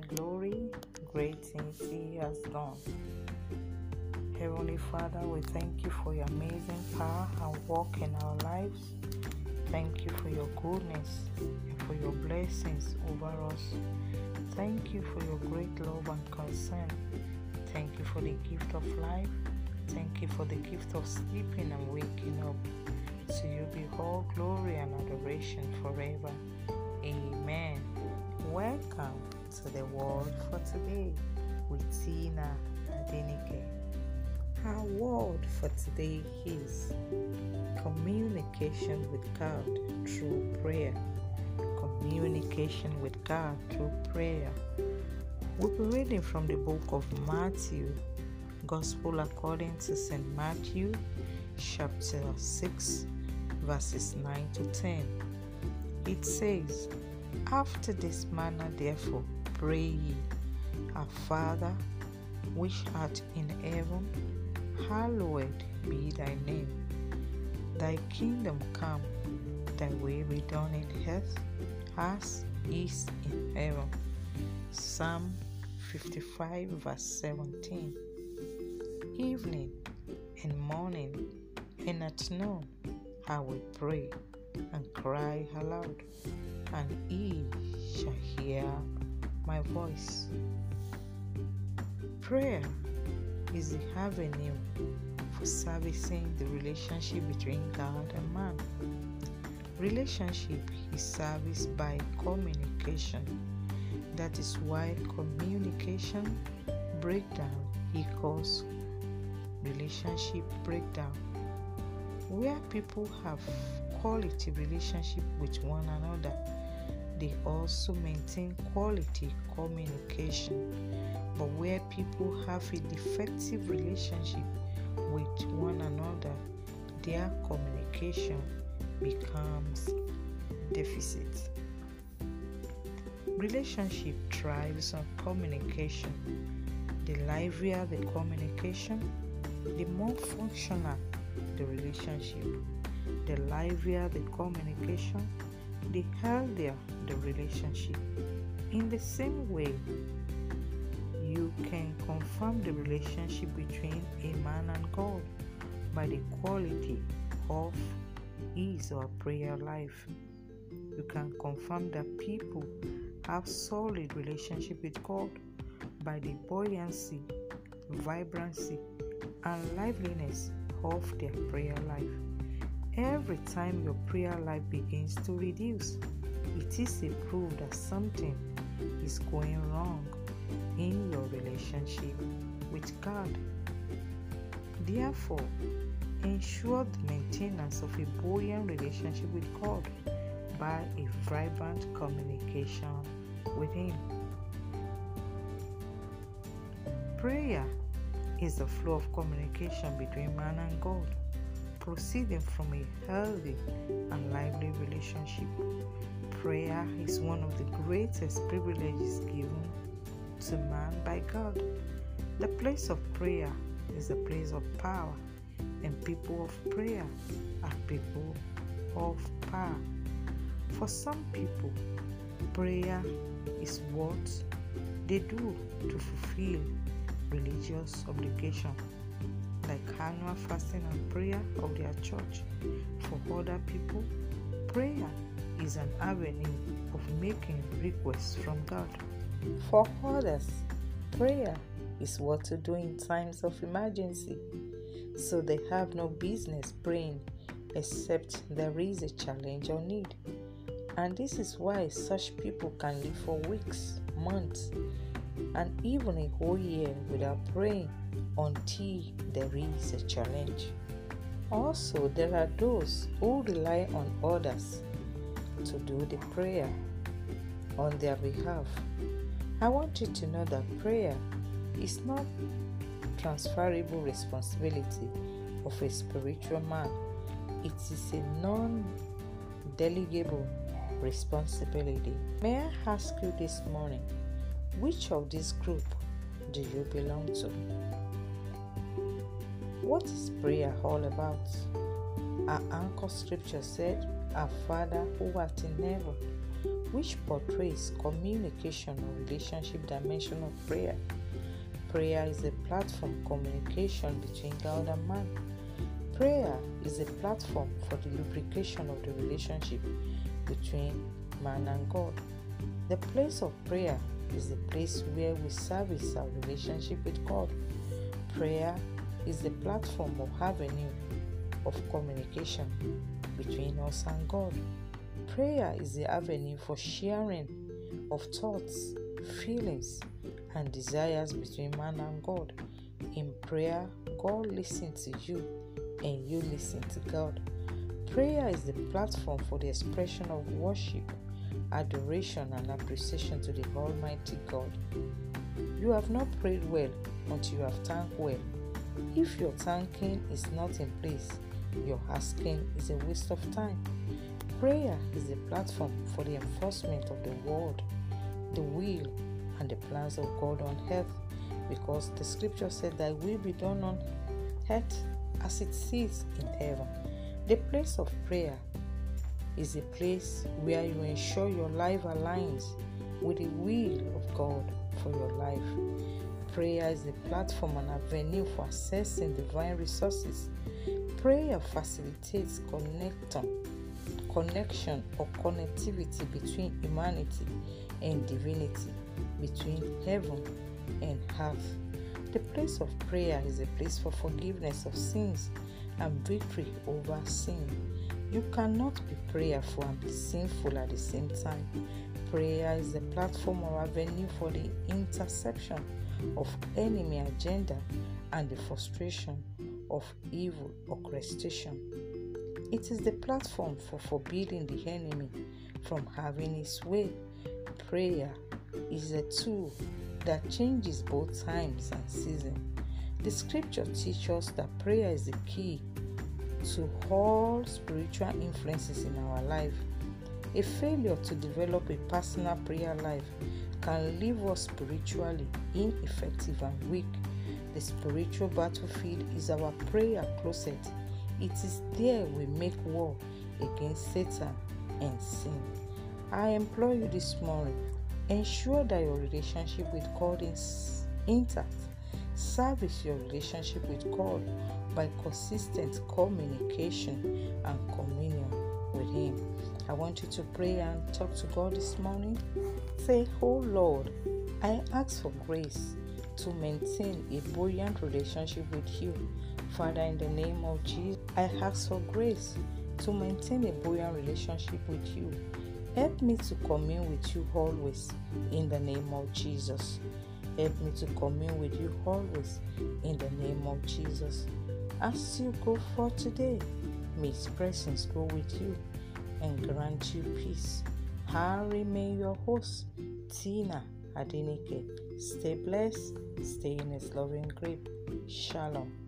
glory, great things He has done. Heavenly Father, we thank you for your amazing power and work in our lives. Thank you for your goodness and for your blessings over us. Thank you for your great love and concern. Thank you for the gift of life. Thank you for the gift of sleeping and waking up. To you be all glory and adoration forever. Amen. Welcome to the word for today with Tina Adenike. Our word for today is communication with God through prayer. Communication with God through prayer. We'll be reading from the book of Matthew, Gospel according to St. Matthew, chapter 6, verses 9 to 10. It says, After this manner, therefore, pray ye, Our Father, which art in heaven, hallowed be thy name. Thy kingdom come, thy will be done in earth as is in heaven. Psalm 55, verse 17. Evening and morning and at noon I will pray and cry aloud, and he shall hear my voice. Prayer is the avenue for servicing the relationship between God and man. Relationship is serviced by communication. That is why communication breakdown equals relationship breakdown. Where people have quality relationship with one another, they also maintain quality communication. But where people have a defective relationship with one another, their communication becomes deficit. Relationship thrives on communication. The livelier the communication, the more functional the relationship. The livelier the communication, the healthier the relationship. In the same way, you can confirm the relationship between a man and God by the quality of his or prayer life. You can confirm that people have solid relationship with God by the buoyancy, vibrancy, and liveliness of their prayer life. Every time your prayer life begins to reduce, it is a proof that something is going wrong in your relationship with God. Therefore, ensure the maintenance of a buoyant relationship with God by a vibrant communication with Him. Prayer is the flow of communication between man and God, proceeding from a healthy and lively relationship. Prayer is one of the greatest privileges given to man by God. The place of prayer is a place of power, and people of prayer are people of power. For some people, prayer is what they do to fulfill religious obligation, like annual fasting and prayer of their church. For other people, prayer is an avenue of making requests from God. For others, prayer is what to do in times of emergency, so they have no business praying except there is a challenge or need. And this is why such people can live for weeks, months, and even a whole year without praying until there is a challenge. Also, there are those who rely on others to do the prayer on their behalf. I want you to know that prayer is not transferable responsibility of a spiritual man. It is a non-delegable responsibility. May I ask you this morning, which of this group do you belong to? What is prayer all about? Our anchor scripture said, Our Father who art in heaven, which portrays communication or relationship dimension of prayer. Prayer is a platform communication between God and man. Prayer is a platform for the lubrication of the relationship between man and God. The place of prayer is the place where we service our relationship with God. Prayer is the platform or avenue of communication between us and God. Prayer is the avenue for sharing of thoughts, feelings, and desires between man and God. In prayer, God listens to you and you listen to God. Prayer is the platform for the expression of worship, adoration, and appreciation to the Almighty God. You have not prayed well until you have thanked well. If your thanking is not in place, your asking is a waste of time. Prayer is the platform for the enforcement of the word, the will, and the plans of God on earth because the scripture said that will be done on earth as it is in heaven. The place of prayer is a place where you ensure your life aligns with the will of God for your life. Prayer is a platform and avenue for accessing divine resources. Prayer facilitates connection, connection or connectivity between humanity and divinity, between heaven and earth. The place of prayer is a place for forgiveness of sins and victory over sin. You cannot be prayerful and be sinful at the same time. Prayer is the platform or avenue for the interception of enemy agenda and the frustration of evil orchestration. It is the platform for forbidding the enemy from having his way. Prayer is a tool that changes both times and seasons. The scripture teaches us that prayer is the key to all spiritual influences in our life. A failure to develop a personal prayer life can leave us spiritually ineffective and weak. The spiritual battlefield is our prayer closet. It is there we make war against Satan and sin. I implore you this morning ensure that your relationship with God is intact. Service your relationship with God by consistent communication and communion with Him. I want you to pray and talk to God this morning. Say, Oh Lord, I ask for grace to maintain a buoyant relationship with you. Father, in the name of Jesus, I ask for grace to maintain a buoyant relationship with you. Help me to commune with you always in the name of Jesus. Help me to commune with you always in the name of Jesus. As you go for today, may His presence go with you and grant you peace. I remain your host, Tina Adenike. Stay blessed, stay in His loving grip. Shalom.